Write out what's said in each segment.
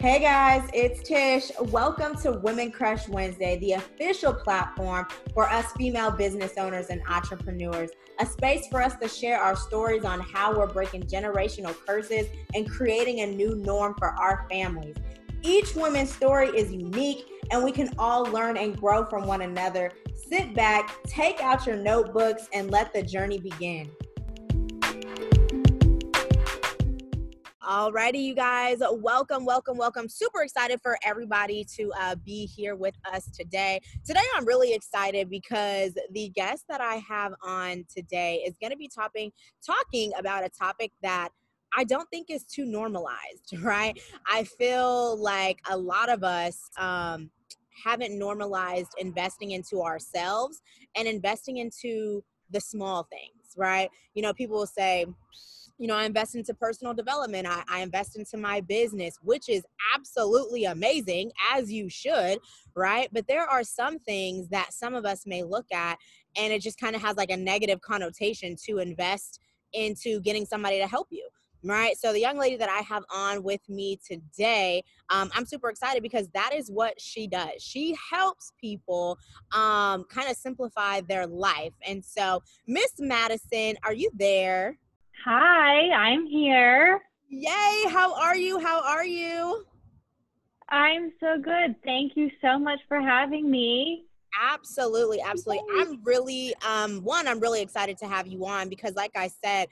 Hey guys, it's Tish. Welcome to Women Crush Wednesday, the official platform for us female business owners and entrepreneurs. A space for us to share our stories on how we're breaking generational curses and creating a new norm for our families. Each woman's story is unique, and we can all learn and grow from one another. Sit back, take out your notebooks, and let the journey begin. Alrighty, you guys, welcome, welcome, welcome. Super excited for everybody to uh, be here with us today. Today, I'm really excited because the guest that I have on today is going to be talking talking about a topic that I don't think is too normalized, right? I feel like a lot of us um, haven't normalized investing into ourselves and investing into the small things, right? You know, people will say, you know, I invest into personal development. I, I, invest into my business, which is absolutely amazing, as you should, right? But there are some things that some of us may look at, and it just kind of has like a negative connotation to invest into getting somebody to help you. Right. So, the young lady that I have on with me today, um, I'm super excited because that is what she does. She helps people um, kind of simplify their life. And so, Miss Madison, are you there? Hi, I'm here. Yay! How are you? How are you? I'm so good. Thank you so much for having me. Absolutely, absolutely. I'm really um one I'm really excited to have you on because like I said,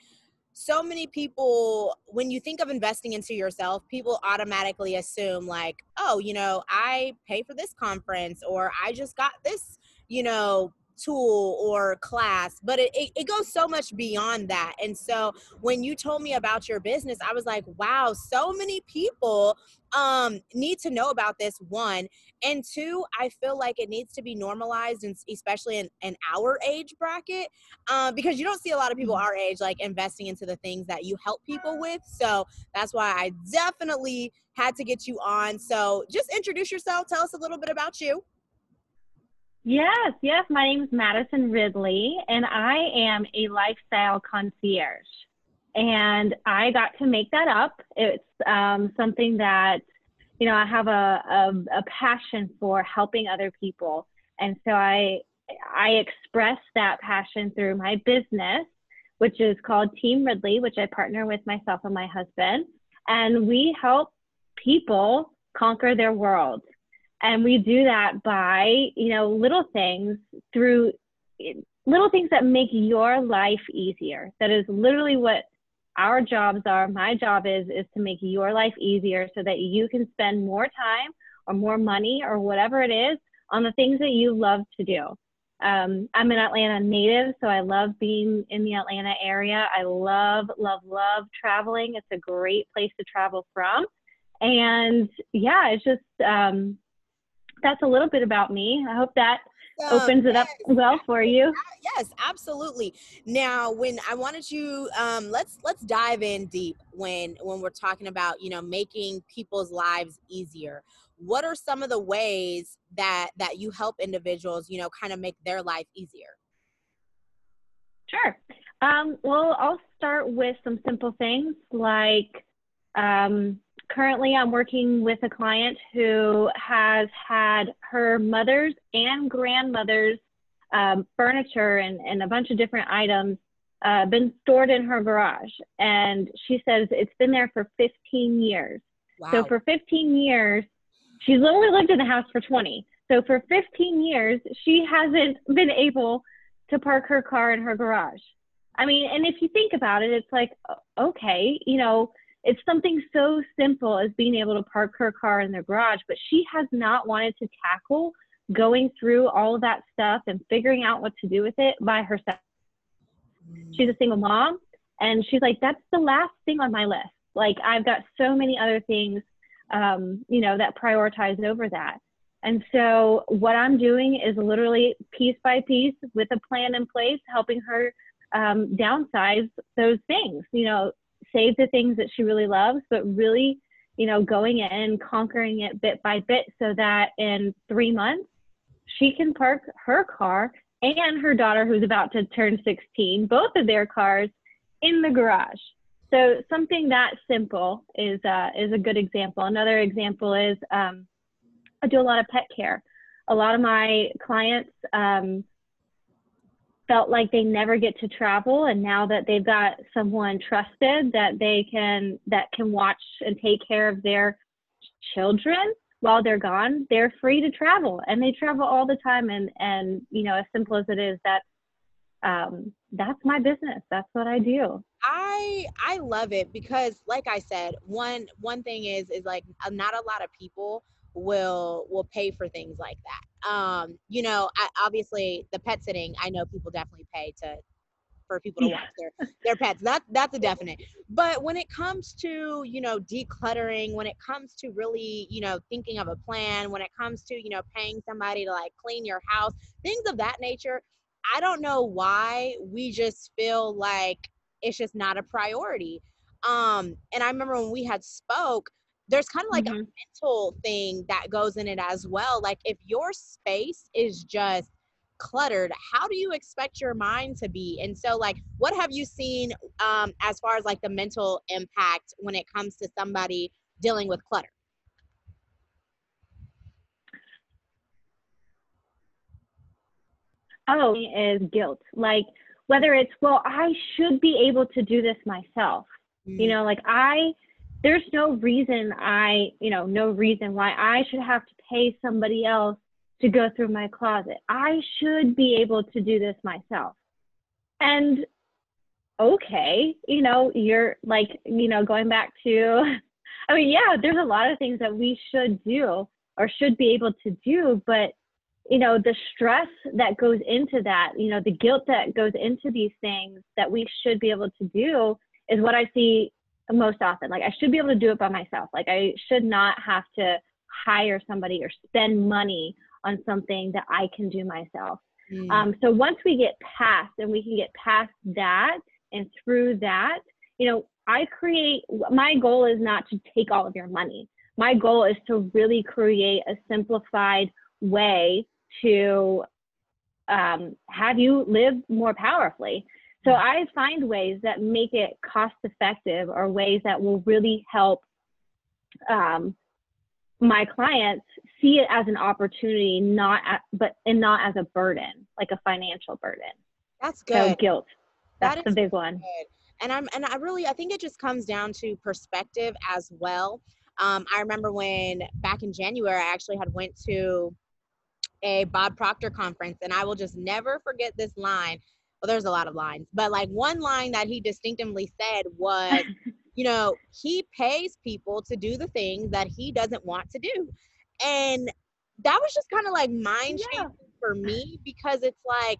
so many people when you think of investing into yourself, people automatically assume like, "Oh, you know, I pay for this conference or I just got this, you know, tool or class but it, it, it, goes so much beyond that. And so when you told me about your business i was like wow so many people um need to know about this one and two i feel like it needs to be normalized and especially in, in our age bracket um, because you don't see a lot of people mm-hmm. our age like investing into the things that you help people with so that's why i definitely had to get you on. So just introduce yourself tell us a little bit about you Yes, yes. My name is Madison Ridley, and I am a lifestyle concierge. And I got to make that up. It's um, something that, you know, I have a, a, a passion for helping other people. And so I, I express that passion through my business, which is called Team Ridley, which I partner with myself and my husband. And we help people conquer their world and we do that by you know little things through little things that make your life easier. That is literally what our jobs are. My job is is to make your life easier so that you can spend more time or more money or whatever it is on the things that you love to do. Um, i'm an atlanta native so i love being in the atlanta area. I love love love traveling. It's a great place to travel from. And yeah it's just um, that's a little bit about me. I hope that um, opens it yes, up well for you. Yes, absolutely. Now, when I wanted you, um, let's let's dive in deep when when we're talking about you know making people's lives easier. What are some of the ways that that you help individuals you know kind of make their life easier? Sure. Um, well, I'll start with some simple things like um, currently I'm working with a client who has had her mother's and grandmother's um, furniture and, and a bunch of different items uh, been stored in her garage. And she says it's been there for 15 years. Wow. So for 15 years, she's only lived in the house for 20. So for 15 years, she hasn't been able to park her car in her garage. I mean, and if you think about it, it's like, okay, you know, it's something so simple as being able to park her car in their garage, but she has not wanted to tackle going through all of that stuff and figuring out what to do with it by herself. She's a single mom, and she's like, that's the last thing on my list. Like, I've got so many other things, um, you know, that prioritize over that. And so, what I'm doing is literally piece by piece with a plan in place, helping her um, downsize those things. You know, save the things that she really loves, but really, you know, going in, conquering it bit by bit so that in three months, she can park her car and her daughter, who's about to turn 16, both of their cars in the garage. So something that simple is uh, is a good example. Another example is um, I do a lot of pet care. A lot of my clients um, felt like they never get to travel, and now that they've got someone trusted that they can that can watch and take care of their children while they're gone, they're free to travel, and they travel all the time. And and you know, as simple as it is, that um, that's my business. That's what I do. I I love it because, like I said, one one thing is is like not a lot of people will will pay for things like that. Um, you know, I, obviously the pet sitting, I know people definitely pay to for people to watch their their pets. That that's a definite. But when it comes to you know decluttering, when it comes to really you know thinking of a plan, when it comes to you know paying somebody to like clean your house, things of that nature, I don't know why we just feel like it's just not a priority. Um, and I remember when we had spoke, there's kind of like mm-hmm. a mental thing that goes in it as well. Like if your space is just cluttered, how do you expect your mind to be? And so like what have you seen um as far as like the mental impact when it comes to somebody dealing with clutter? Oh, is guilt. Like whether it's, well, I should be able to do this myself. Mm. You know, like I, there's no reason I, you know, no reason why I should have to pay somebody else to go through my closet. I should be able to do this myself. And okay, you know, you're like, you know, going back to, I mean, yeah, there's a lot of things that we should do or should be able to do, but you know the stress that goes into that you know the guilt that goes into these things that we should be able to do is what i see most often like i should be able to do it by myself like i should not have to hire somebody or spend money on something that i can do myself mm. um, so once we get past and we can get past that and through that you know i create my goal is not to take all of your money my goal is to really create a simplified way to um, have you live more powerfully. So I find ways that make it cost effective or ways that will really help um, my clients see it as an opportunity, not at, but and not as a burden, like a financial burden. That's good. So guilt. That's the big one. Good. And I'm and I really I think it just comes down to perspective as well. Um, I remember when back in January I actually had went to a Bob Proctor conference, and I will just never forget this line. Well, there's a lot of lines, but like one line that he distinctively said was, you know, he pays people to do the things that he doesn't want to do. And that was just kind of like mind changing yeah. for me because it's like,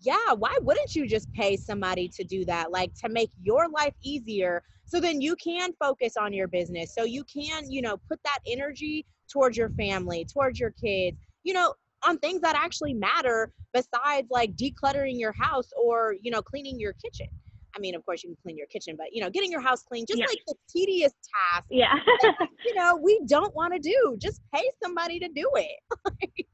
yeah, why wouldn't you just pay somebody to do that? Like to make your life easier so then you can focus on your business. So you can, you know, put that energy towards your family, towards your kids, you know, on things that actually matter besides like decluttering your house or, you know, cleaning your kitchen. I mean, of course, you can clean your kitchen, but you know, getting your house clean, just yeah. like the tedious task. Yeah. that, you know, we don't want to do. Just pay somebody to do it.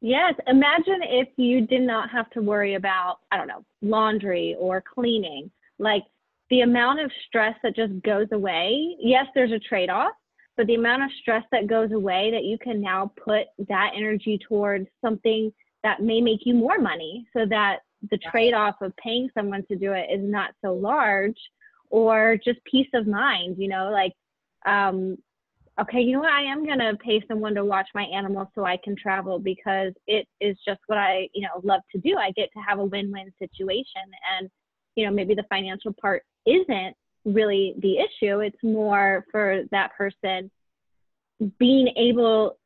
yes. Imagine if you did not have to worry about, I don't know, laundry or cleaning. Like the amount of stress that just goes away. Yes, there's a trade off, but the amount of stress that goes away that you can now put that energy towards something that may make you more money so that the trade-off of paying someone to do it is not so large or just peace of mind you know like um okay you know what? I am going to pay someone to watch my animals so i can travel because it is just what i you know love to do. I get to have a win-win situation and you know maybe the financial part isn't really the issue. It's more for that person being able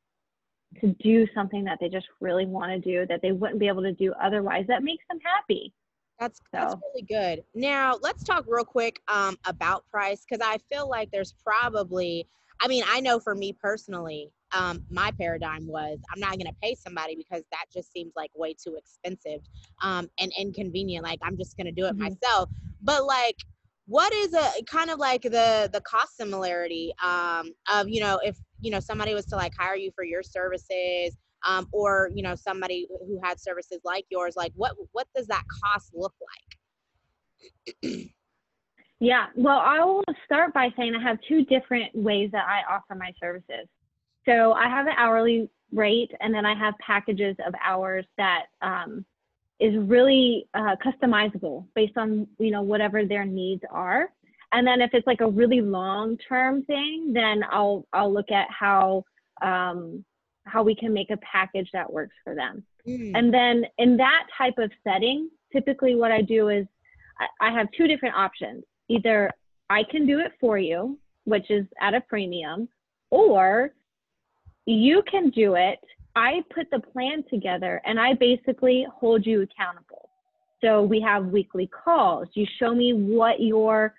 to do something that they just really want to do that they wouldn't be able to do otherwise. That makes them happy. That's so. that's really good. Now let's talk real quick um, about price because I feel like there's probably. I mean, I know for me personally, um, my paradigm was I'm not going to pay somebody because that just seems like way too expensive um, and inconvenient. Like I'm just going to do it mm-hmm. myself. But like what is a kind of like the the cost similarity um, of you know if you know somebody was to like hire you for your services um, or you know somebody who had services like yours like what what does that cost look like Yeah, well, I will start by saying I have two different ways that I offer my services. So I have an hourly rate, and then I have packages of hours that um, is really uh, customizable based on you know whatever their needs are. And then if it's like a really long term thing, then I'll I'll look at how um, how we can make a package that works for them. Mm. And then in that type of setting, typically what I do is I, I have two different options. Either I can do it for you, which is at a premium, or you can do it. I put the plan together and I basically hold you accountable. So we have weekly calls. You show me what your,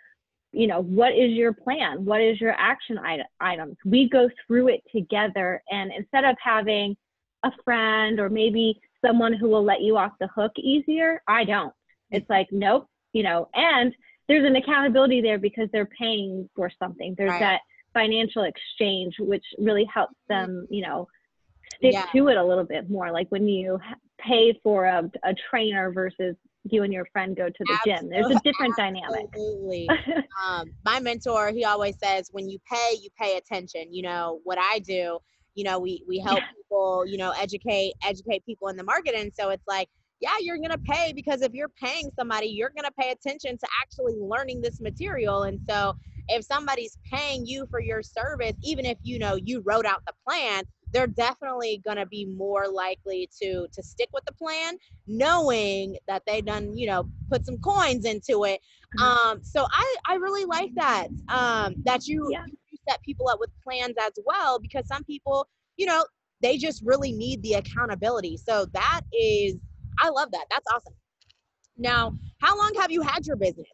you know, what is your plan? What is your action items? We go through it together. And instead of having a friend or maybe someone who will let you off the hook easier, I don't. It's like, nope, you know, and there's an accountability there because they're paying for something. There's right. that financial exchange, which really helps mm-hmm. them, you know, stick yeah. to it a little bit more. Like when you pay for a, a trainer versus you and your friend go to the Absolutely. gym. There's a different dynamic. Absolutely. um, my mentor, he always says, when you pay, you pay attention. You know, what I do, you know, we, we help yeah. people, you know, educate, educate people in the market. And so it's like, yeah, you're going to pay because if you're paying somebody, you're going to pay attention to actually learning this material. And so if somebody's paying you for your service, even if you know you wrote out the plan, they're definitely going to be more likely to to stick with the plan knowing that they done you know put some coins into it. Mm-hmm. um so i i really like that um that you, yeah. you set people up with plans as well because some people you know they just really need the accountability. So that is i love that. That's awesome. Now how long have you had your business?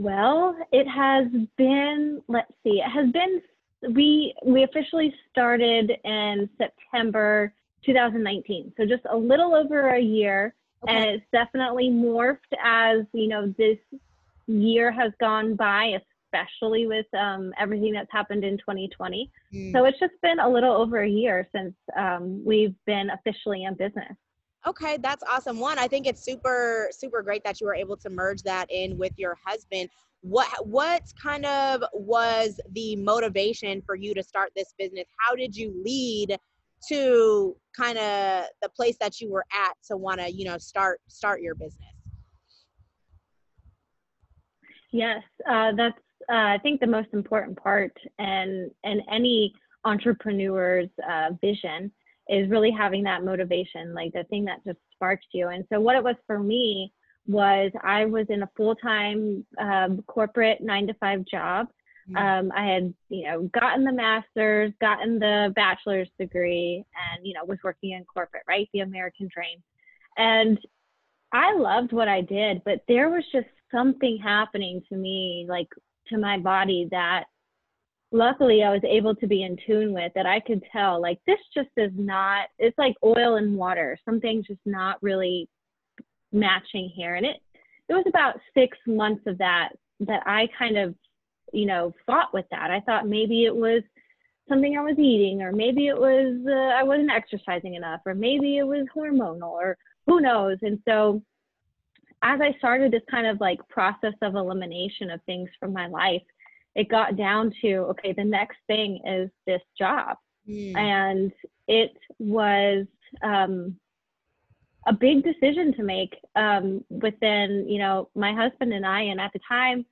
Well, it has been, let's see, it has been we we officially started in September 2019, so just a little over a year, okay. and it's definitely morphed as you know this year has gone by, especially with um, everything that's happened in 2020. Mm. So it's just been a little over a year since um, we've been officially in business. Okay, that's awesome. One, I think it's super super great that you were able to merge that in with your husband what what kind of was the motivation for you to start this business? How did you lead to kind of the place that you were at to want to you know start start your business? Yes uh, that's uh, i think the most important part and and any entrepreneur's uh, vision is really having that motivation like the thing that just sparks you. And so what it was for me was I was in a full time um, corporate nine to five job. Mm-hmm. Um, I had, you know, gotten the master's, gotten the bachelor's degree, and you know, was working in corporate, right? The American dream. And I loved what I did, but there was just something happening to me, like to my body, that luckily I was able to be in tune with that I could tell, like, this just is not, it's like oil and water. Something's just not really matching here. And it it was about six months of that that I kind of, you know, fought with that. I thought maybe it was something I was eating, or maybe it was uh, I wasn't exercising enough, or maybe it was hormonal, or who knows. And so as I started this kind of like process of elimination of things from my life, it got down to okay, the next thing is this job. Mm. And it was um, a big decision to make um, within, you know, my husband and I. And at the time,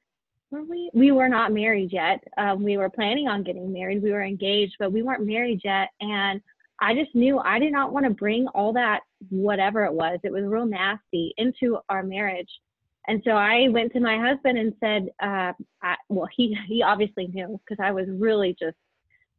were we we were not married yet. Um, we were planning on getting married. We were engaged, but we weren't married yet. And I just knew I did not want to bring all that whatever it was. It was real nasty into our marriage. And so I went to my husband and said, uh, I, well, he he obviously knew because I was really just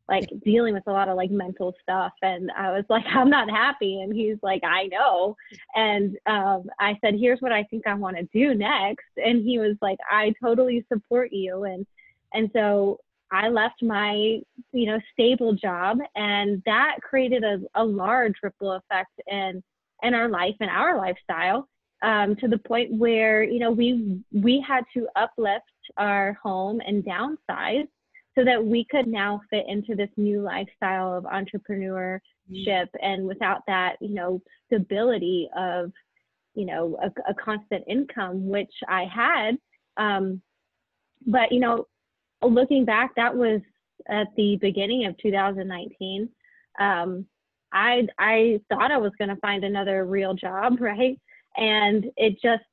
like dealing with a lot of like mental stuff and i was like i'm not happy and he's like i know and um, i said here's what i think i want to do next and he was like i totally support you and and so i left my you know stable job and that created a, a large ripple effect in in our life and our lifestyle um, to the point where you know we we had to uplift our home and downsize so that we could now fit into this new lifestyle of entrepreneurship mm-hmm. and without that you know stability of you know, a, a constant income, which I had. Um, but, you know, looking back, that was at the beginning of 2019. Um, I, I thought I was going to find another real job, right? And it just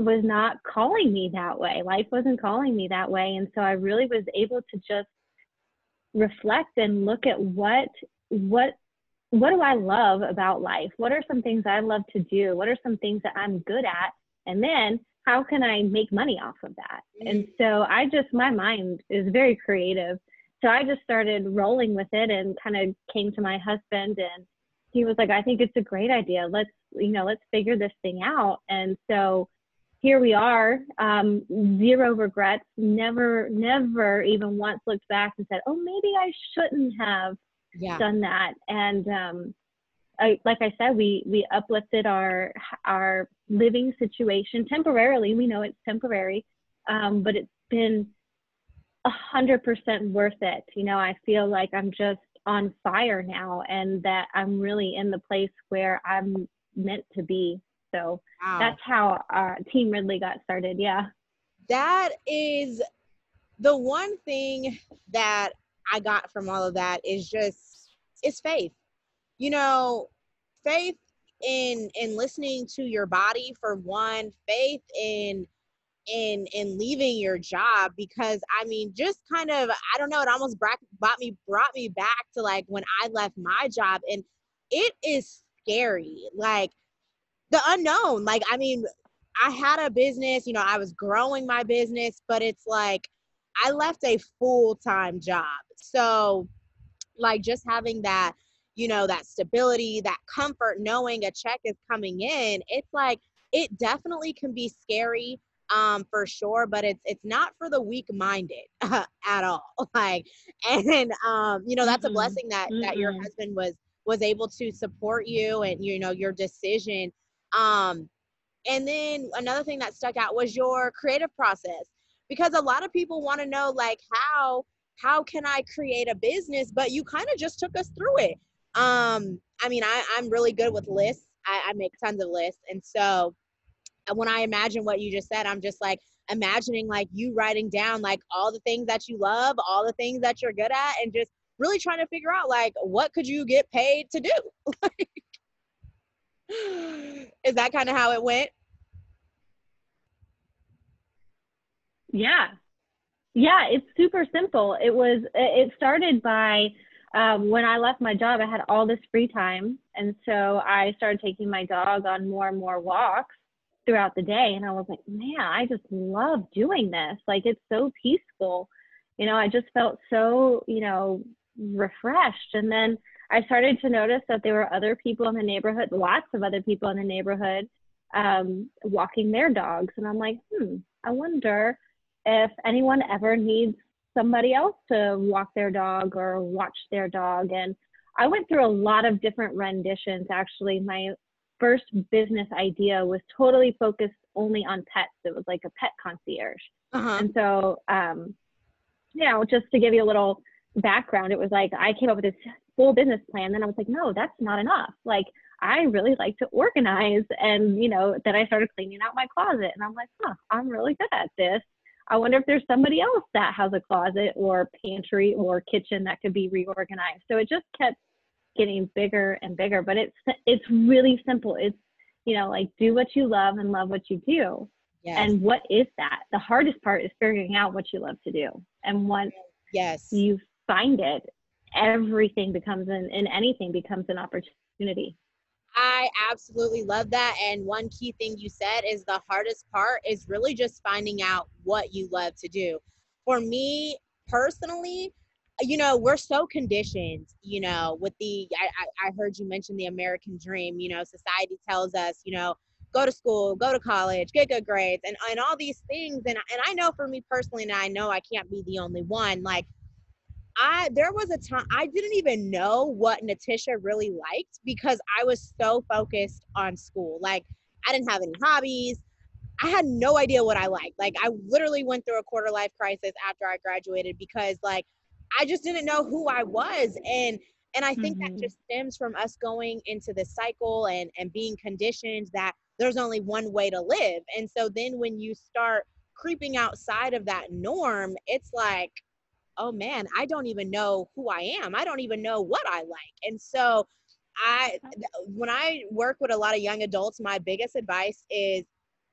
was not calling me that way. Life wasn't calling me that way. And so I really was able to just reflect and look at what what what do I love about life? What are some things I love to do? What are some things that I'm good at? And then how can I make money off of that? Mm. And so I just my mind is very creative. So I just started rolling with it and kind of came to my husband and he was like, I think it's a great idea. Let's, you know, let's figure this thing out. And so here we are, um, zero regrets, never, never even once looked back and said, oh, maybe I shouldn't have yeah. done that. And um, I, like I said, we we uplifted our our living situation temporarily. We know it's temporary, um, but it's been a hundred percent worth it. You know, I feel like I'm just on fire now, and that I'm really in the place where I'm meant to be. So wow. that's how our Team Ridley got started. Yeah. That is the one thing that I got from all of that is just it's faith. You know, faith in in listening to your body for one, faith in in in leaving your job because I mean, just kind of I don't know, it almost brought, brought me brought me back to like when I left my job, and it is scary. Like the unknown. Like, I mean, I had a business, you know, I was growing my business, but it's like I left a full time job. So, like, just having that, you know, that stability, that comfort, knowing a check is coming in, it's like, it definitely can be scary um for sure but it's it's not for the weak minded uh, at all like and um you know that's mm-hmm. a blessing that mm-hmm. that your husband was was able to support you and you know your decision um, and then another thing that stuck out was your creative process because a lot of people want to know like how how can I create a business? But you kind of just took us through it. Um, I mean, I, I'm really good with lists. I, I make tons of lists. And so when I imagine what you just said, I'm just like imagining like you writing down like all the things that you love, all the things that you're good at, and just really trying to figure out like what could you get paid to do? Is that kind of how it went? Yeah. Yeah, it's super simple. It was, it started by um, when I left my job, I had all this free time. And so I started taking my dog on more and more walks throughout the day. And I was like, man, I just love doing this. Like, it's so peaceful. You know, I just felt so, you know, refreshed. And then I started to notice that there were other people in the neighborhood, lots of other people in the neighborhood, um, walking their dogs. And I'm like, hmm, I wonder if anyone ever needs somebody else to walk their dog or watch their dog. And I went through a lot of different renditions. Actually, my first business idea was totally focused only on pets. It was like a pet concierge. Uh-huh. And so, um, you know, just to give you a little background, it was like I came up with this full business plan. Then I was like, no, that's not enough. Like, I really like to organize. And, you know, then I started cleaning out my closet. And I'm like, huh, I'm really good at this. I wonder if there's somebody else that has a closet or pantry or kitchen that could be reorganized. So it just kept getting bigger and bigger. But it's it's really simple. It's you know like do what you love and love what you do. Yes. And what is that? The hardest part is figuring out what you love to do. And once yes you find it, everything becomes an anything becomes an opportunity. I absolutely love that. And one key thing you said is the hardest part is really just finding out what you love to do. For me personally, you know, we're so conditioned, you know, with the, I, I heard you mention the American dream, you know, society tells us, you know, go to school, go to college, get good grades, and, and all these things. And, and I know for me personally, and I know I can't be the only one, like, I there was a time I didn't even know what Natisha really liked because I was so focused on school. Like I didn't have any hobbies. I had no idea what I liked. Like I literally went through a quarter life crisis after I graduated because like I just didn't know who I was and and i think mm-hmm. that just stems from us going into the cycle and and being conditioned that there's only one way to live and so then when you start creeping outside of that norm it's like oh man i don't even know who i am. I don't even know what i like. And so i when i work with a lot of young adults my biggest advice is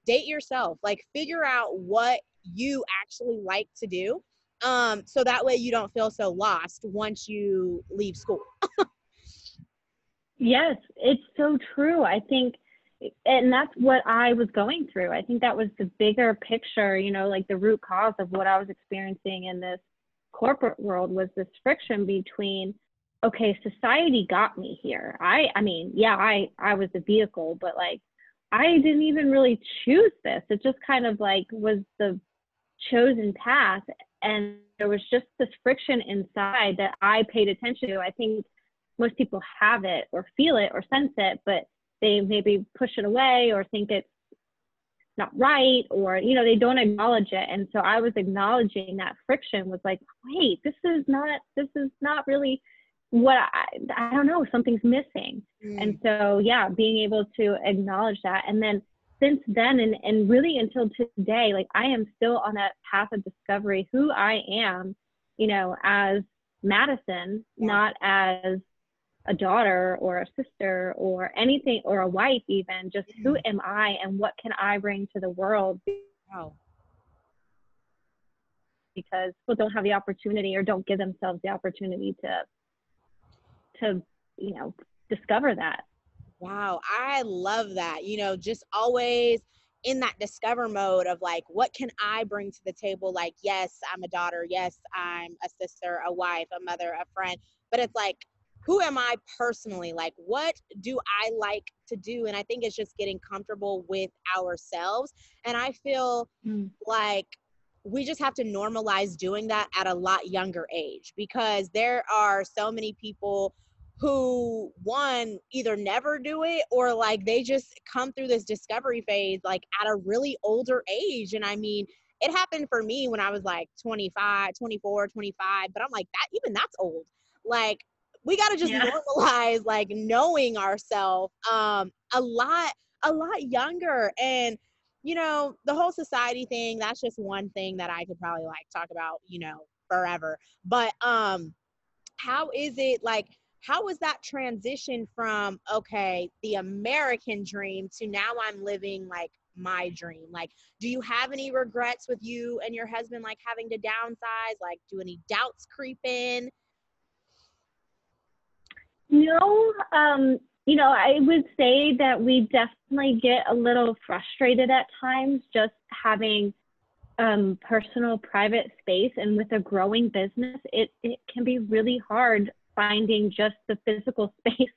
date yourself. Like figure out what you actually like to do um so that way you don't feel so lost once you leave school. Yes it's so true. I think and that's what i was going through. I think that was the bigger picture you know like the root cause of what i was experiencing in this corporate world was this friction between okay society got me here i i mean yeah i i was the vehicle but like I didn't even really choose this. It just kind of like was the chosen path. And there was just this friction inside that I paid attention to. I think most people have it or feel it or sense it, but they maybe push it away or think it's not right or you know they don't acknowledge it and so i was acknowledging that friction was like wait this is not this is not really what I, I don't know, something's missing. Mm. And so, yeah, being able to acknowledge that. And then since then, and, and really until today, like I am still on that path of discovery who I am, you know, as Madison, yeah. not as a daughter or a sister or anything or a wife, even just who mm-hmm. am I and what can I bring to the world? Wow. Because people don't have the opportunity or don't give themselves the opportunity to to you know discover that wow i love that you know just always in that discover mode of like what can i bring to the table like yes i'm a daughter yes i'm a sister a wife a mother a friend but it's like who am i personally? Like what do i like to do? And i think it's just getting comfortable with ourselves. And i feel mm. like we just have to normalize doing that at a lot younger age because there are so many people who one either never do it or like they just come through this discovery phase like at a really older age. And i mean it happened for me when i was like 25 24 25 but i'm like that even that's old. Like we got to just yeah. normalize like knowing ourselves um a lot a lot younger. And you know the whole society thing that's just one thing that i could probably like talk about you know forever. But um how is it like how was that transition from okay the american dream to now i'm living like my dream? Like do you have any regrets with you and your husband like having to downsize? Like do any doubts creep in no um you know i would say that we definitely get a little frustrated at times just having um, personal private space and with a growing business it, it can be really hard finding just the physical space,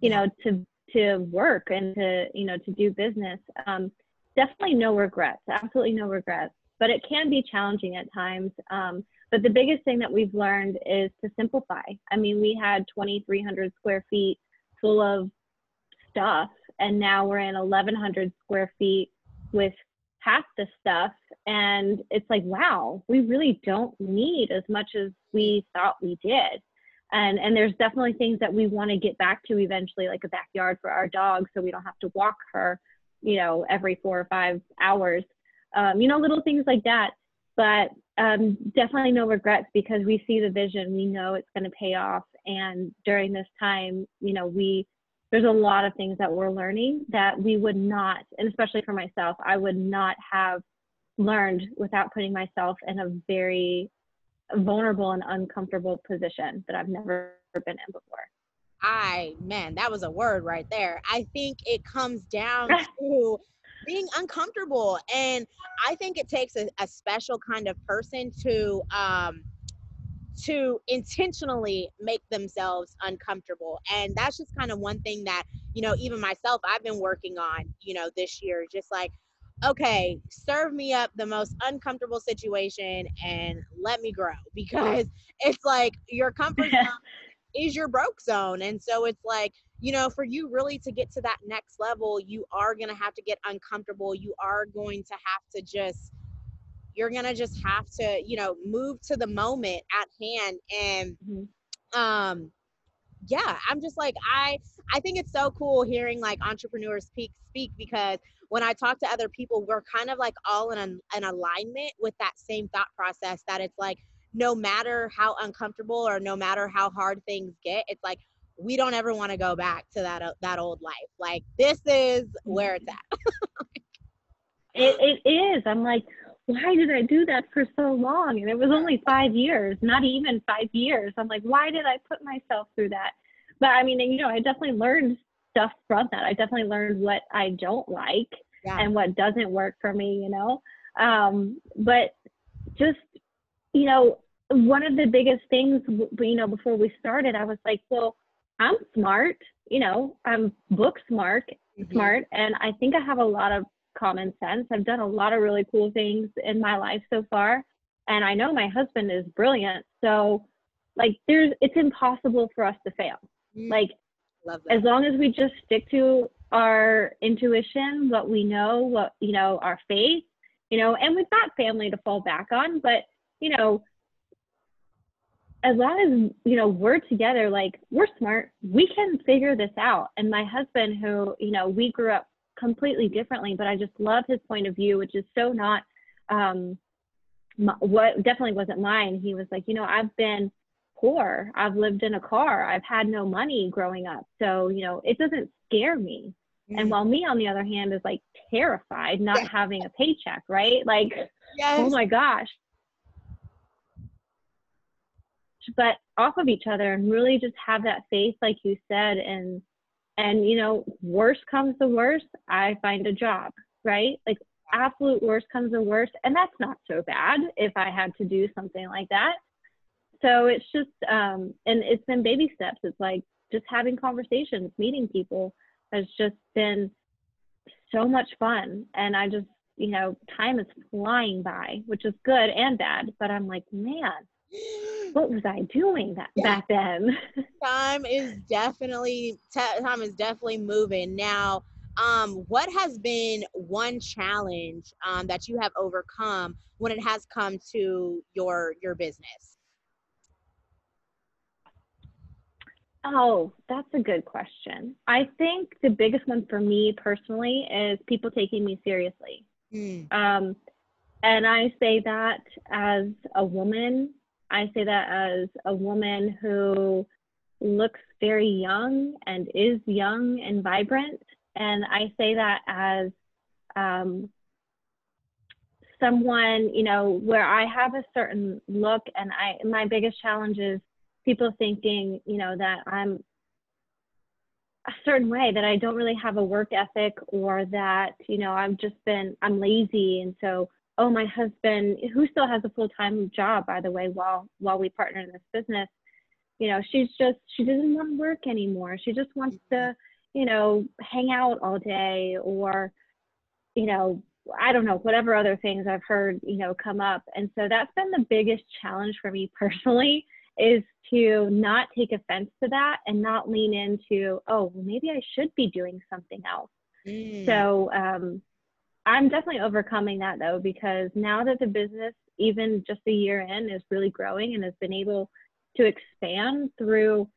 you know, to to work and to you know to do business. Um, definitely no regrets, absolutely no regrets. But it can be challenging at times. Um, but the biggest thing that we've learned is to simplify. I mean, we had 2,300 square feet full of stuff, and now we're in 1,100 square feet with half the stuff. And it's like, wow, we really don't need as much as we thought we did and and there's definitely things that we want to get back to eventually like a backyard for our dog so we don't have to walk her you know every four or five hours um, you know little things like that but um, definitely no regrets because we see the vision we know it's going to pay off and during this time you know we there's a lot of things that we're learning that we would not and especially for myself i would not have learned without putting myself in a very vulnerable and uncomfortable position that I've never been in before. I, man, that was a word right there. I think it comes down to being uncomfortable. And I think it takes a, a special kind of person to, um, to intentionally make themselves uncomfortable. And that's just kind of one thing that, you know, even myself, I've been working on, you know, this year, just like, okay, serve me up the most uncomfortable situation and let me grow because it's like your comfort zone is your broke zone. And so it's like, you know, for you really to get to that next level, you are going to have to get uncomfortable. You are going to have to just, you're going to just have to, you know, move to the moment at hand. And, mm-hmm. um, yeah, I'm just like I I think it's so cool hearing like entrepreneurs speak speak because when I talk to other people, we're kind of like all in an, an alignment with that same thought process that it's like no matter how uncomfortable or no matter how hard things get, it's like we don't ever want to go back to that uh, that old life. Like this is where it's at. it, it is. I'm like, why did I do that for so long? And it was only five years, not even five years. I'm like, why did I put myself through that? But I mean, you know, I definitely learned stuff from that. I definitely learned what I don't like yeah. and what doesn't work for me, you know. Um, but just, you know, one of the biggest things, you know, before we started, I was like, well, I'm smart, you know, I'm book smart, mm-hmm. smart, and I think I have a lot of common sense. I've done a lot of really cool things in my life so far, and I know my husband is brilliant. So, like, there's it's impossible for us to fail. Mm-hmm. Like, as long as we just stick to our intuition, what we know, what you know, our faith, you know, and we've got family to fall back on, but you know, as long as you know we're together like we're smart. We can figure this out. And my husband who you know we grew up completely differently but i just love his point of view which is so not um what definitely wasn't mine. He was like you know i've been poor. I've lived in a car. I've had no money growing up. So you know it doesn't scare me. Mm-hmm. and while me on the other hand is like terrified not having a paycheck right? Like oh yes. oh my gosh but off of each other and really just have that faith like you said and and you know worst comes the worst i find a job right? Like absolute worst comes the worst and that's not so bad if i had to do something like that. So it's just um and it's been baby steps. It's like just having conversations meeting people has just been so much fun and i just you know time is flying by which is good and bad but i'm like man what was I doing that yeah. back then? time is definitely time is definitely moving now. Um, what has been one challenge um, that you have overcome when it has come to your your business? Oh, that's a good question. I think the biggest one for me personally is people taking me seriously. Mm. Um, and I say that as a woman I say that as a woman who looks very young and is young and vibrant. And I say that as um, someone, you know, where I have a certain look, and I my biggest challenge is people thinking, you know, that I'm a certain way that I don't really have a work ethic or that, you know, I've just been I'm lazy and so oh, my husband, who still has a full time job, by the way, while while we partner in this business, you know, she's just she doesn't want to work anymore. She just wants to, you know, hang out all day or, you know, I don't know, whatever other things I've heard, you know, come up. And so that's been the biggest challenge for me personally is to not take offense to that and not lean into, oh, well, maybe I should be doing something else. Mm. So, um, I'm definitely overcoming that though, because now that the business, even just a year in, is really growing and has been able to expand through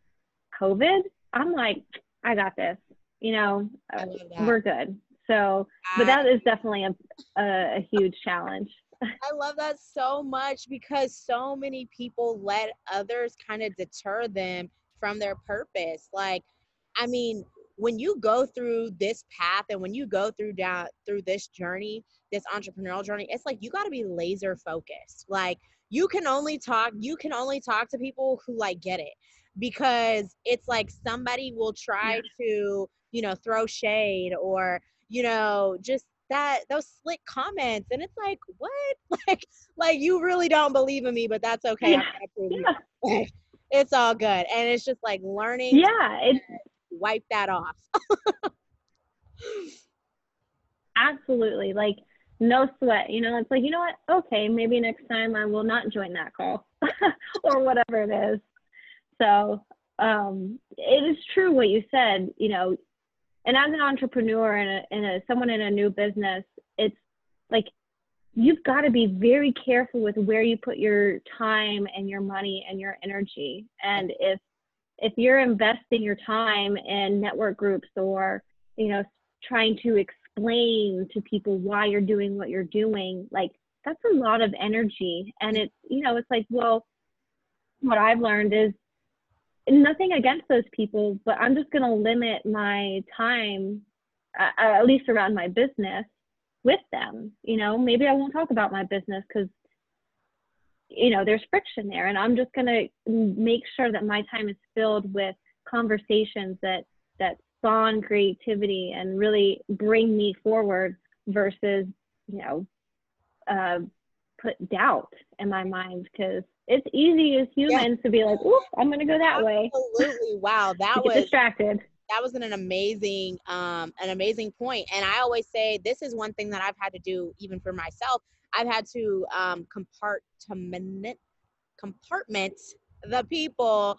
COVID, I'm like, I got this. You know, uh, we're good. So, but that is definitely a, a, a huge challenge. I love that so much because so many people let others kind of deter them from their purpose. Like, I mean, when you go through this path and when you go through down through this journey this entrepreneurial journey it's like you got to be laser focused like you can only talk you can only talk to people who like get it because it's like somebody will try yeah. to you know throw shade or you know just that those slick comments and it's like what like like you really don't believe in me but that's okay yeah. yeah. it's all good and it's just like learning yeah it's wipe that off. Absolutely. Like no sweat. You know, it's like, you know what? Okay, maybe next time I will not join that call or whatever it is. So um, it is true what you said, you know, and as an entrepreneur and a, and a someone in a new business, it's like you've got to be very careful with where you put your time and your money and your energy. And if if you're investing your time in network groups or, you know, trying to explain to people why you're doing what you're doing, like that's a lot of energy. And it's, you know, it's like, well, what I've learned is nothing against those people, but I'm just going to limit my time, uh, at least around my business, with them. You know, maybe I won't talk about my business because, you know, there's friction there. And I'm just going to make sure that my time is filled with conversations that, that spawn creativity and really bring me forward versus, you know, uh, put doubt in my mind because it's easy as humans yeah. to be like, "Ooh, I'm going to go that Absolutely. way." Absolutely. Wow, that was distracted. That was an amazing, um, an amazing point. And I always say this is one thing that I've had to do even for myself. I've had to um, compartment, compartment the people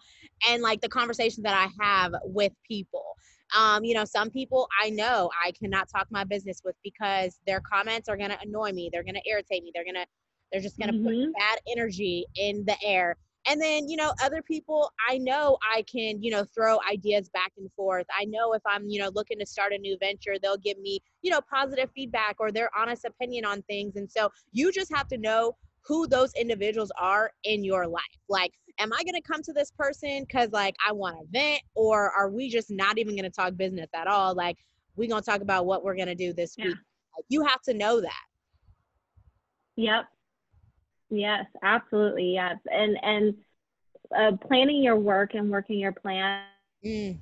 and like the conversations that I have with people. Um, you know, some people I know I cannot talk my business with because their comments are gonna annoy me. They're gonna irritate me. They're gonna they're just gonna mm-hmm. put bad energy in the air. And then, you know, other people I know I can, you know, throw ideas back and forth. I know if I'm, you know, looking to start a new venture, they'll give me, you know, positive feedback or their honest opinion on things. And so you just have to know who those individuals are in your life. Like, am I going to come to this person because, like, I want to vent, or are we just not even going to talk business at all? Like, we going to talk about what we're going to do this yeah. week. Like, you have to know that. Yep. Yes, absolutely. Yes. And, and, uh, planning your work and working your plan. Mm.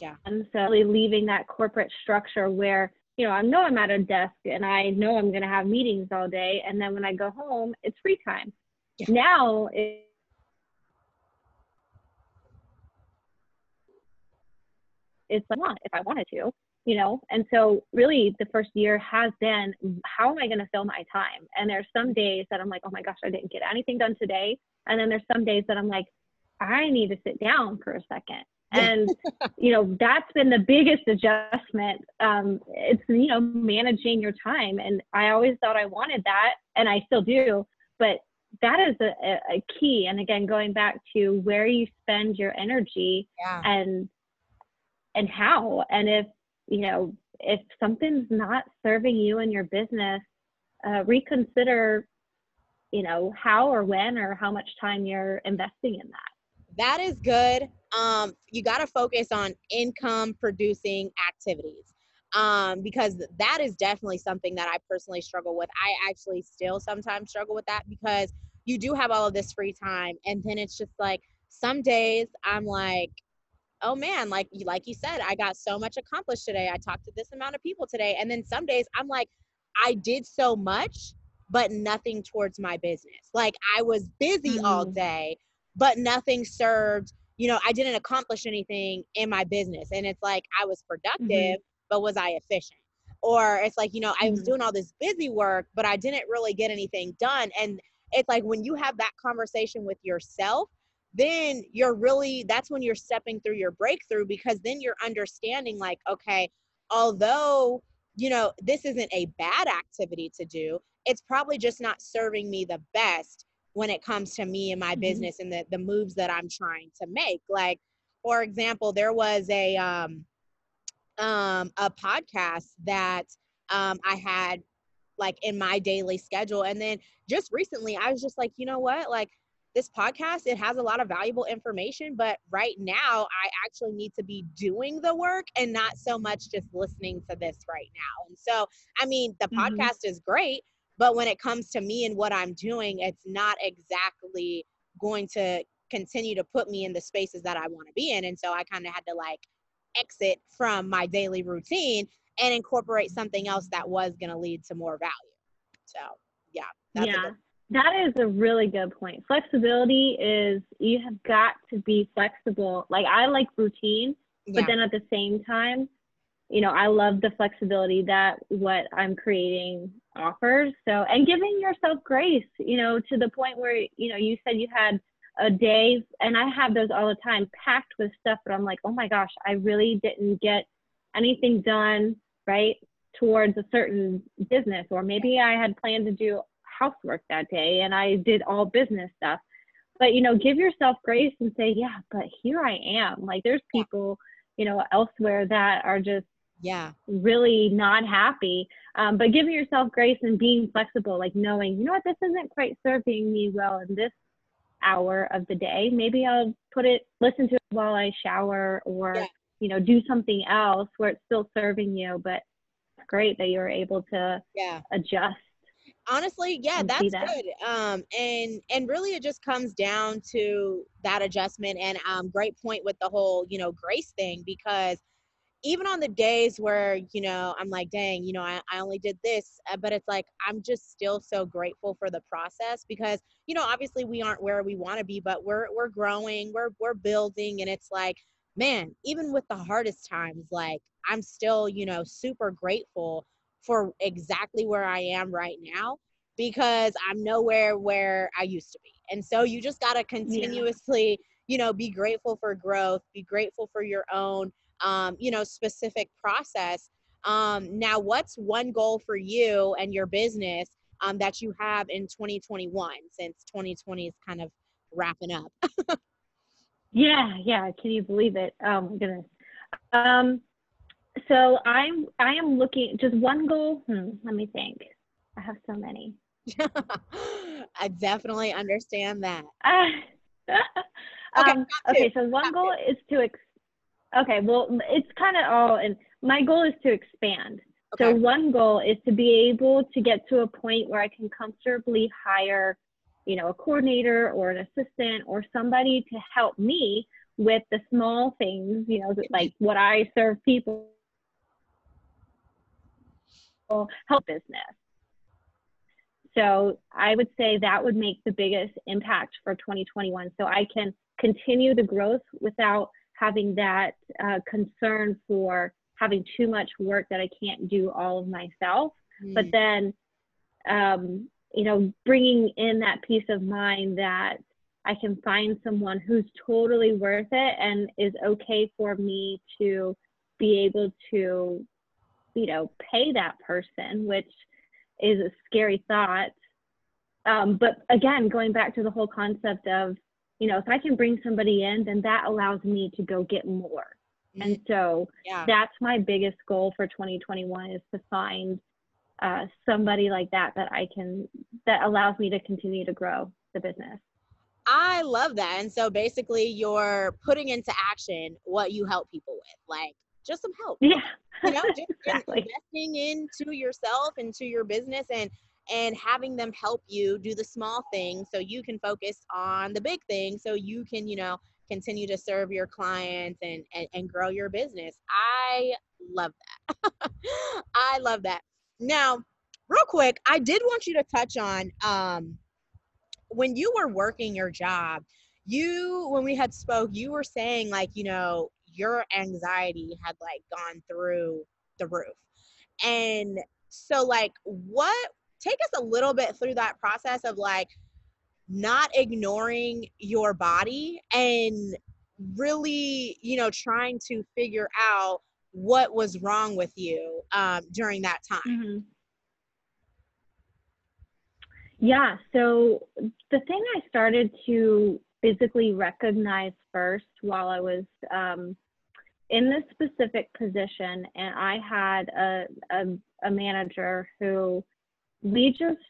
Yeah. And so really leaving that corporate structure where, you know, I know I'm at a desk and I know I'm going to have meetings all day. And then when I go home, it's free time. Yeah. Now it, it's like if I wanted to you know? And so really the first year has been how am i going to fill my time? And there's some days that i'm like oh my gosh i didn't get anything done today. And then there's some days that i'm like i need to sit down for a second. And you know that's been the biggest adjustment um, it's you know managing your time. And i always thought i wanted that and i still do but that is a, a key. And again going back to where you spend your energy yeah. and and how. And if you know, if something's not serving you and your business, uh, reconsider, you know, how or when or how much time you're investing in that. That is good. Um, you got to focus on income producing activities um, because that is definitely something that I personally struggle with. I actually still sometimes struggle with that because you do have all of this free time, and then it's just like some days I'm like, oh man, like like you said, I got so much accomplished today. I talked to this amount of people today. And then some days I'm like, I did so much, but nothing towards my business. Like I was busy mm-hmm. all day, but nothing served, you know, I didn't accomplish anything in my business. And it's like I was productive, mm-hmm. but was I efficient? Or it's like, you know, I was mm-hmm. doing all this busy work, but I didn't really get anything done. And it's like when you have that conversation with yourself, then you're really that's when you're stepping through your breakthrough because then you're understanding like okay although you know this isn't a bad activity to do it's probably just not serving me the best when it comes to me and my mm-hmm. business and the, the moves that i'm trying to make like for example there was a um um a podcast that um i had like in my daily schedule and then just recently i was just like you know what like this podcast it has a lot of valuable information but right now i actually need to be doing the work and not so much just listening to this right now. And so i mean the mm-hmm. podcast is great but when it comes to me and what i'm doing it's not exactly going to continue to put me in the spaces that i want to be in. And so i kind of had to like exit from my daily routine and incorporate something else that was going to lead to more value. So yeah yeah that is a really good point. Flexibility is you have got to be flexible. Like I like routine, yeah. but then at the same time, you know, I love the flexibility that what I'm creating offers. So, and giving yourself grace, you know, to the point where, you know, you said you had a day, and I have those all the time packed with stuff, but I'm like, oh my gosh, I really didn't get anything done, right? Towards a certain business, or maybe I had planned to do housework that day and I did all business stuff. but you know give yourself grace and say yeah but here i am. Like there's people you know elsewhere that are just yeah. really not happy. Um, but giving yourself grace and being flexible like knowing you know what? This isn't quite serving me well in this hour of the day. Maybe i'll put it listen to it while i shower or yeah. you know do something else where it's still serving you but it's great that you're able to yeah. adjust honestly yeah that's that. good um and and really it just comes down to that adjustment and um great point with the whole you know grace thing because even on the days where you know i'm like dang you know I, I only did this uh, but it's like i'm just still so grateful for the process because you know obviously we aren't where we want to be but we're we're growing we're we're building and it's like man even with the hardest times like i'm still you know super grateful for exactly where i am right now because i'm nowhere where i used to be and so you just got to continuously yeah. you know be grateful for growth be grateful for your own um, you know, specific process. Um, now, what's one goal for you and your business um, that you have in 2021 since 2020 is kind of wrapping up? yeah, yeah. Can you believe it? Oh my goodness. Um, so I'm I am looking just one goal. Hmm, let me think. I have so many. I definitely understand that. Uh, okay, um, okay, so one goal is to ex- Okay, well, it's kind of all, and my goal is to expand. Okay. So one goal is to be able to get to a point where I can comfortably hire, you know, a coordinator or an assistant or somebody to help me with the small things, you know, like what I serve people, help business. So I would say that would make the biggest impact for 2021. So I can continue the growth without having that uh, concern for having too much work that I can't do all of myself. Mm. But then, um, you know, bringing in that peace of mind that I can find someone who's totally worth it and is okay for me to be able to, you know, pay that person, which is a scary thought. Um, but again, going back to the whole concept of you know, if I can bring somebody in, then that allows me to go get more. Mm-hmm. And so yeah. that's my biggest goal for 2021 is to find uh, somebody like that that I can that allows me to continue to grow the business. I love that. And so basically you're putting into action what you help people with, like just some help. Yeah. You know, just exactly. investing into yourself, and into your business and and having them help you do the small things so you can focus on the big things so you can you know continue to serve your clients and and, and grow your business i love that i love that now real quick i did want you to touch on um when you were working your job you when we had spoke you were saying like you know your anxiety had like gone through the roof and so like what take us a little bit through that process of like not ignoring your body and really, you know, trying to figure out what was wrong with you um, during that time. Mm-hmm. Yeah. So the thing I started to physically recognized first while I was um, in this specific position, and I had a, a, a manager who we just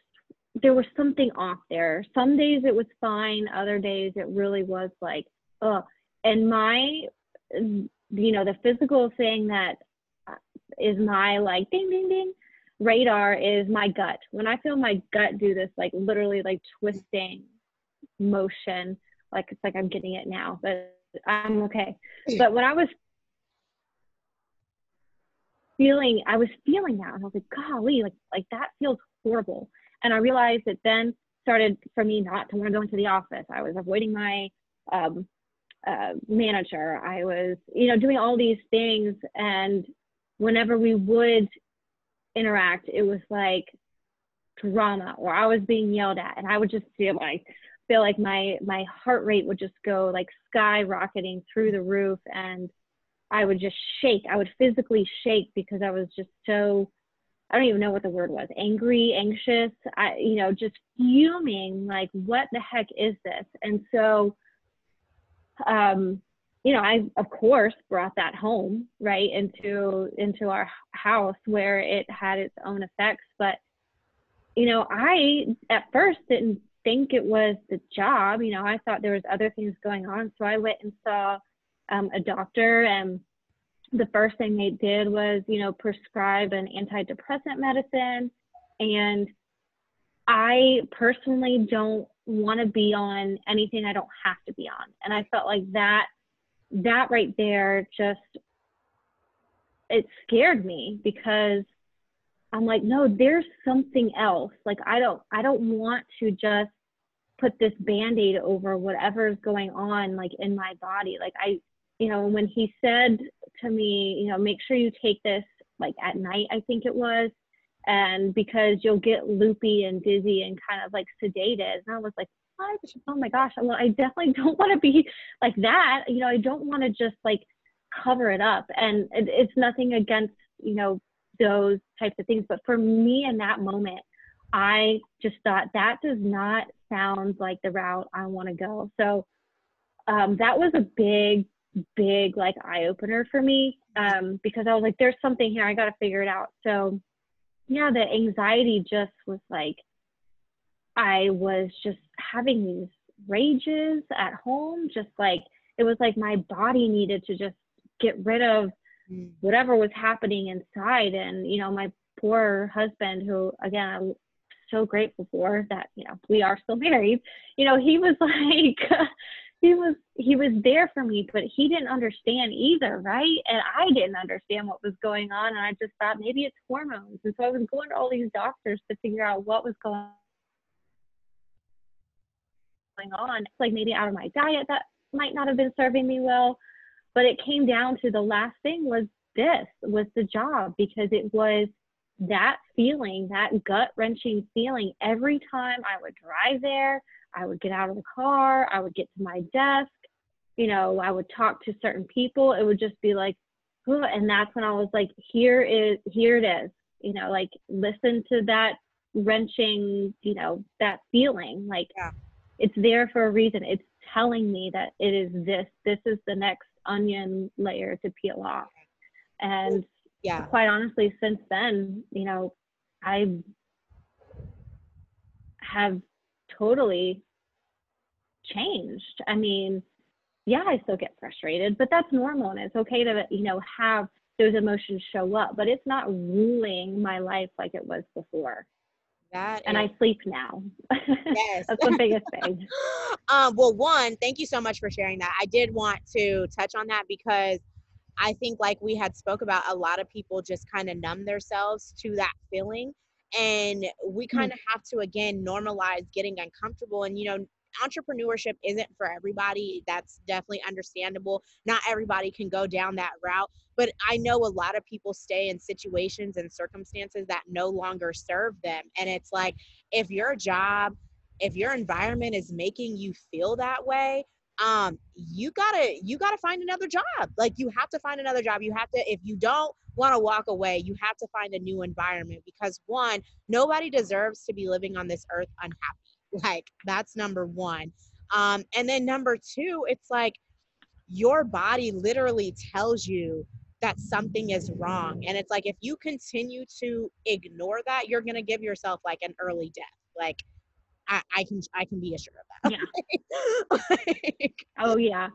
there was something off there. Some days it was fine, other days it really was like, oh. And my, you know, the physical thing that uh, my like ding ding ding radar is my gut. When I feel my gut do this like literally like twisting motion, like it's like I'm getting it now, but I'm okay. But when I was feeling, I was feeling that, and I was like, golly, like like that feels horrible. And I realized that then started for me not to want to go into the office. I was avoiding my um, uh, manager. I was, you know, doing all these things. And whenever we would interact, it was like drama or I was being yelled at. And I would just feel like, feel like my, my heart rate would just go like skyrocketing through the roof. And I would just shake. I would physically shake because I was just so I don't even know what the word was, angry, anxious, I, you know, just fuming, like, what the heck is this? And so, um, you know, I of course brought that home, right, into into our house where it had its own effects. But, you know, I at first didn't think it was the job. You know, I thought there was other things going on. So I went and saw um, a doctor and the first thing they did was, you know, prescribe an antidepressant medicine. And I personally don't want to be on anything I don't have to be on. And I felt like that, that right there just, it scared me because I'm like, no, there's something else. Like, I don't, I don't want to just put this band-aid over whatever's going on like in my body. Like I, you know, when he said to me, you know, make sure you take this like at night, I think it was, and because you'll get loopy and dizzy and kind of like sedated. And I was like, what? Oh my gosh. Well, I definitely don't want to be like that. You know, I don't want to just like cover it up. And it, it's nothing against, you know, those types of things. But for me in that moment, I just thought that does not sound like the route I want to go. So um, that was a big big like eye opener for me um, because I was like, there's something here. I got to figure it out. So yeah, the anxiety just was like, I was just having these rages at home, just like it was like my body needed to just get rid of. Whatever was happening inside. And, you know, my poor husband, who again, I'm so grateful for that, you know, we are still married, you know, he was like, he was he was there for me but he didn't understand either right? And i didn't understand what was going on. And i just thought maybe it's hormones. And so i was going to all these doctors to figure out what was going on. It's like maybe out of my diet that might not have been serving me well but it came down to the last thing was this was the job because it was that feeling that gut wrenching feeling every time i would drive there I would get out of the car, I would get to my desk, you know, I would talk to certain people. It would just be like, and that's when I was like, here is, here it is, you know, like listen to that wrenching, you know, that feeling. Like yeah. it's there for a reason. It's telling me that it is this, this is the next onion layer to peel off. And yeah, quite honestly, since then, you know, I have totally changed. I mean, yeah, I still get frustrated, but that's normal and it's okay to, you know, have those emotions show up, but it's not ruling my life like it was before. That and is, I sleep now. Yes. That's the biggest thing. um, well, one, thank you so much for sharing that. I did want to touch on that because I think like we had spoke about a lot of people just kind of numb themselves to that feeling and we kind of mm-hmm. have to again normalize getting uncomfortable and you know entrepreneurship isn't for everybody that's definitely understandable not everybody can go down that route but i know a lot of people stay in situations and circumstances that no longer serve them and it's like if your job if your environment is making you feel that way um you gotta you gotta find another job like you have to find another job you have to if you don't want to walk away you have to find a new environment because one nobody deserves to be living on this earth unhappy like that's number one um and then number two it's like your body literally tells you that something is wrong and it's like if you continue to ignore that you're going to give yourself like an early death like I, I can I can be assured of that. Yeah. like, oh yeah,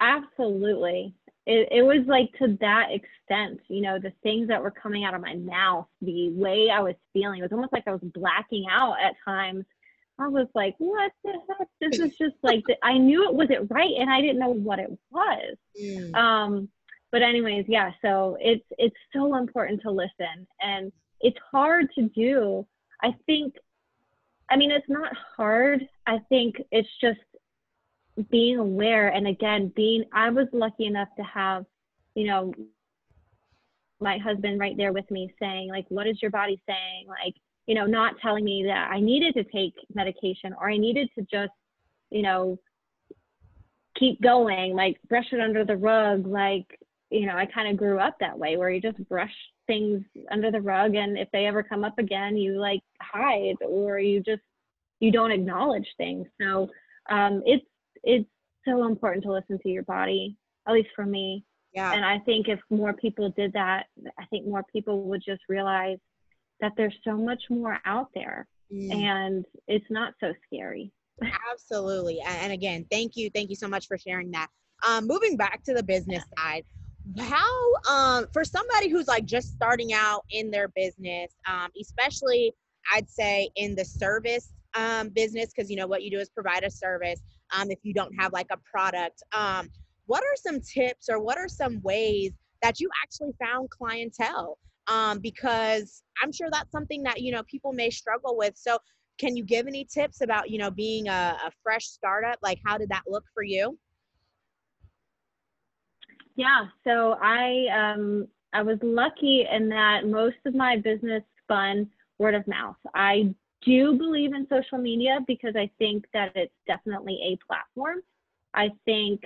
absolutely. It, it was like to that extent, you know, the things that were coming out of my mouth, the way I was feeling, it was almost like I was blacking out at times. I was like, what the heck? This is just like, the, I knew it wasn't right and I didn't know what it was. Mm. Um, but anyways, yeah, so it's, it's so important to listen and it's hard to do. I think I mean, it's not hard. I think it's just being aware. And again, being, I was lucky enough to have, you know, my husband right there with me saying, like, what is your body saying? Like, you know, not telling me that I needed to take medication or I needed to just, you know, keep going, like brush it under the rug, like, you know, I kind of grew up that way where you just brush things under the rug and if they ever come up again, you like hide or you just you don't acknowledge things. So um, it's it's so important to listen to your body, at least for me. Yeah. And I think if more people did that, I think more people would just realize that there's so much more out there mm. and it's not so scary. Absolutely. And again, thank you. Thank you so much for sharing that. Um, moving back to the business side, how um, for somebody who's like just starting out in their business, um, especially I'd say in the service um, business, because you know what you do is provide a service. Um, if you don't have like a product, um, what are some tips or what are some ways that you actually found clientele? Um, because I'm sure that's something that you know people may struggle with. So, can you give any tips about you know being a, a fresh startup? Like, how did that look for you? Yeah, so I um, I was lucky in that most of my business spun word of mouth. I do believe in social media because I think that it's definitely a platform. I think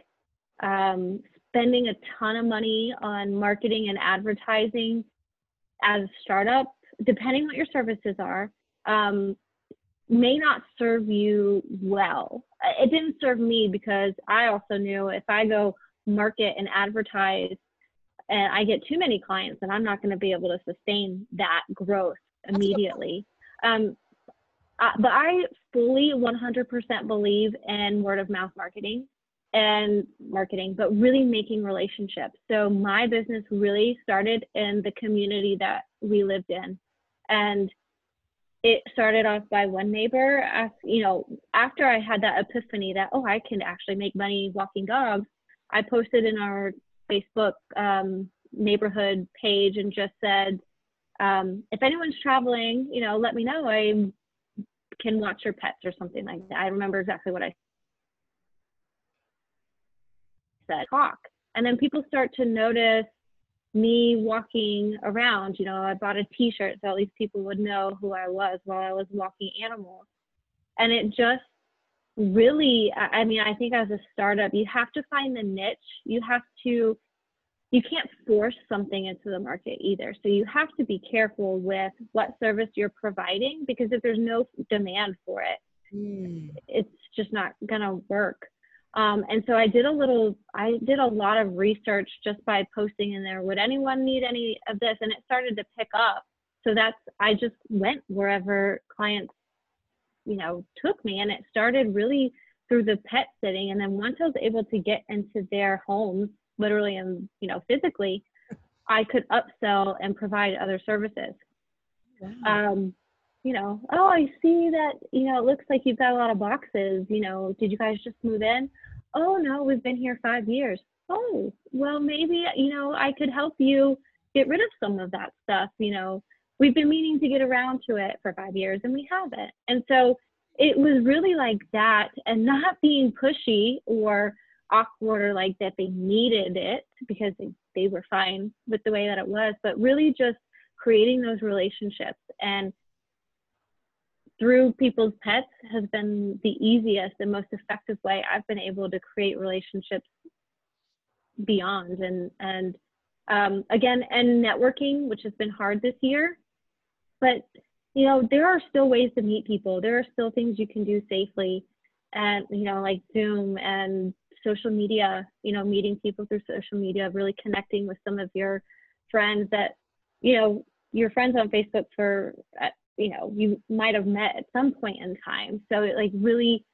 um, spending a ton of money on marketing and advertising as a startup, depending what your services are, um, may not serve you well. It didn't serve me because I also knew if I go market and advertise and I get too many clients and I'm not going to be able to sustain that growth immediately. Um, uh, but I fully 100% believe in word of mouth marketing and marketing, but really making relationships. So my business really started in the community that we lived in. And it started off by one neighbor, you know, after I had that epiphany that, oh, I can actually make money walking dogs, I posted in our Facebook um, neighborhood page and just said, um, if anyone's traveling, you know, let me know. I can watch your pets or something like that. I remember exactly what I said. Talk. And then people start to notice me walking around. You know, I bought a T-shirt so at least people would know who I was while I was walking animals. And it just really, I mean, I think as a startup, you have to find the niche. You have to, you can't force something into the market either. So you have to be careful with what service you're providing because if there's no demand for it, mm. it's just not going to work. Um, and so I did a little, I did a lot of research just by posting in there. Would anyone need any of this? And it started to pick up. So that's, I just went wherever clients you know, took me. And it started really through the pet sitting. And then once I was able to get into their homes, literally and, you know, physically, I could upsell and provide other services. Wow. Um, you know, oh, I see that, you know, it looks like you've got a lot of boxes. You know, did you guys just move in? Oh, no, we've been here five years. Oh, well, maybe, you know, I could help you get rid of some of that stuff. You know, we've been meaning to get around to it for five years and we haven't. And so it was really like that and not being pushy or awkward or like that they needed it because they, they were fine with the way that it was, but really just creating those relationships and through people's pets has been the easiest and most effective way I've been able to create relationships beyond. And and um, again and networking which has been hard this year. But you know there are still ways to meet people. There are still things you can do safely and you know like zoom and social media you know meeting people through social media really connecting with some of your friends that you know your friends on facebook for you know you might have met at some point in time so like really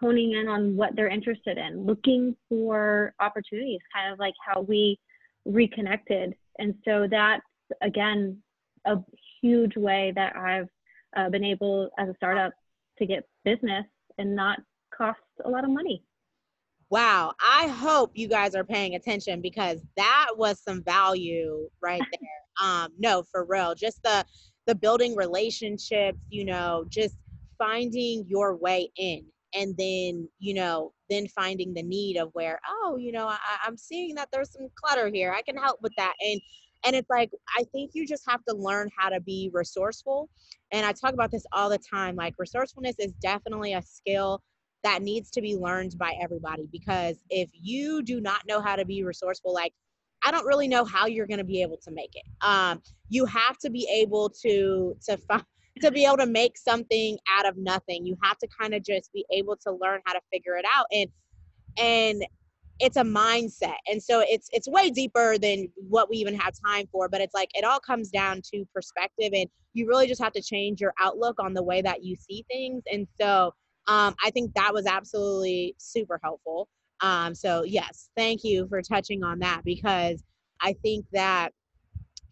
honing in on what they're interested in looking for opportunities kind of like how we reconnected and so that's again a huge way that I've uh, been able as a startup to get business and not cost a lot of money. Wow, I hope you guys are paying attention because that was some value right there. um, no, for real, just the the building relationships, you know, just finding your way in and then you know then finding the need of where oh you know I, i'm seeing that there's some clutter here i can help with that and and it's like, I think you just have to learn how to be resourceful. And I talk about this all the time. Like, resourcefulness is definitely a skill that needs to be learned by everybody because if you do not know how to be resourceful, like, I don't really know how you're going to be able to make it. Um, you have to be able to to find to be able to make something out of nothing. You have to kind of just be able to learn how to figure it out and and it's a mindset. And so it's it's way deeper than what we even have time for, but it's like it all comes down to perspective and you really just have to change your outlook on the way that you see things. And so um, I think that was absolutely super helpful. Um, so yes, thank you for touching on that because I think that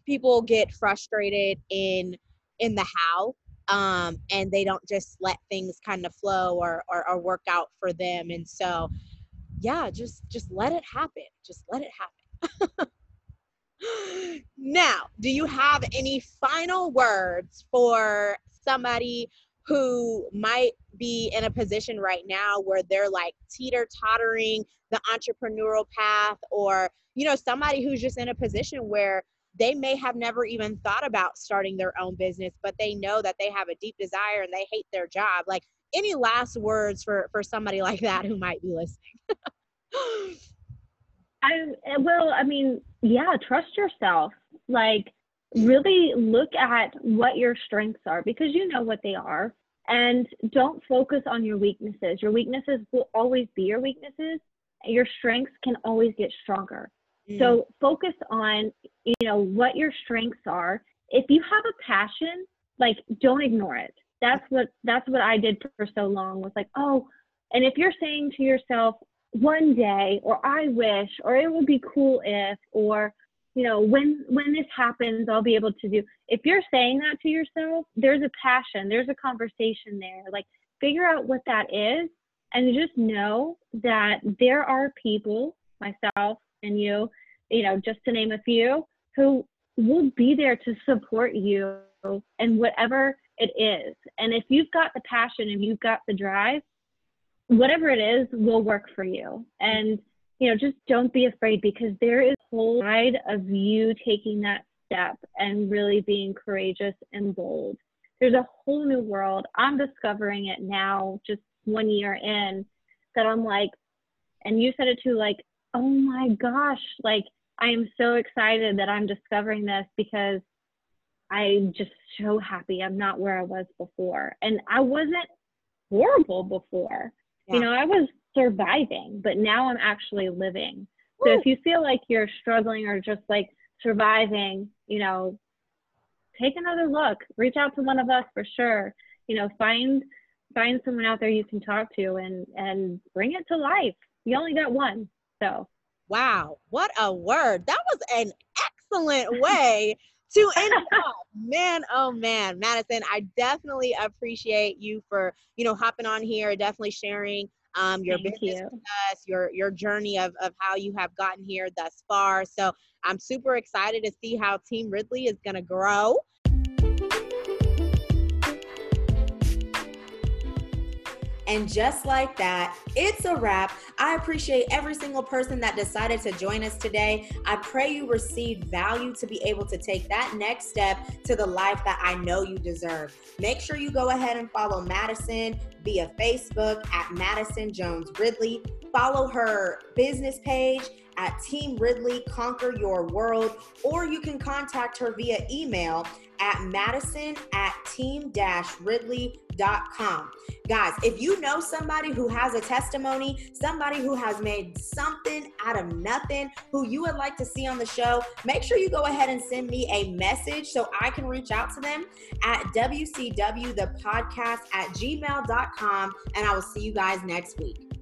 people get frustrated in in the how um, and they don't just let things kind of flow or, or, or work out for them. And so yeah just just let it happen. Just let it happen. Now do you have any final words for somebody who might be in a position right now where they're like teeter tottering the entrepreneurial path or you know somebody who's just in a position where they may have never even thought about starting their own business but they know that they have a deep desire and they hate their job. Like any last words for for somebody like that who might be listening? I well i mean yeah trust yourself. Like really look at what your strengths are because you know what they are. And don't focus on your weaknesses. Your weaknesses will always be your weaknesses. Your strengths can always get stronger. Mm. so focus on you know what your strengths are. If you have a passion like don't ignore it. That's what that's what i did for so long was like oh and if you're saying to yourself one day or i wish or it would be cool if or you know when when this happens i'll be able to do if you're saying that to yourself there's a passion there's a conversation there. Like figure out what that is and just know that there are people myself and you you know just to name a few who will be there to support you and whatever it is. And if you've got the passion and you've got the drive whatever it is will work for you. And you know just don't be afraid because there is a whole side of you taking that step and really being courageous and bold. There's a whole new world. I'm discovering it now just one year in that i'm like and you said it too like oh my gosh like i am so excited that i'm discovering this because i'm just so happy i'm not where i was before. And i wasn't horrible before. Yeah. you know i was surviving, but now I'm actually living. So if you feel like you're struggling or just like surviving, you know, take another look. Reach out to one of us for sure. You know, find find someone out there you can talk to and and bring it to life. You only got one. So Wow, what a word. That was an excellent way to end off. Man, oh man, Madison, I definitely appreciate you for, you know, hopping on here, definitely sharing um, your Thank business you. with us, your your journey of, of how you have gotten here thus far. So I'm super excited to see how Team Ridley is going to grow. And just like that, it's a wrap. I appreciate every single person that decided to join us today. I pray you received value to be able to take that next step to the life that I know you deserve. Make sure you go ahead and follow Madison via Facebook at Madison Jones Ridley. Follow her business page at Team Ridley Conquer Your World, or you can contact her via email at madison at team ridley.com. Guys, if you know somebody who has a testimony, somebody who has made something out of nothing, who you would like to see on the show, make sure you go ahead and send me a message so I can reach out to them at WCW at gmail.com. And I will see you guys next week.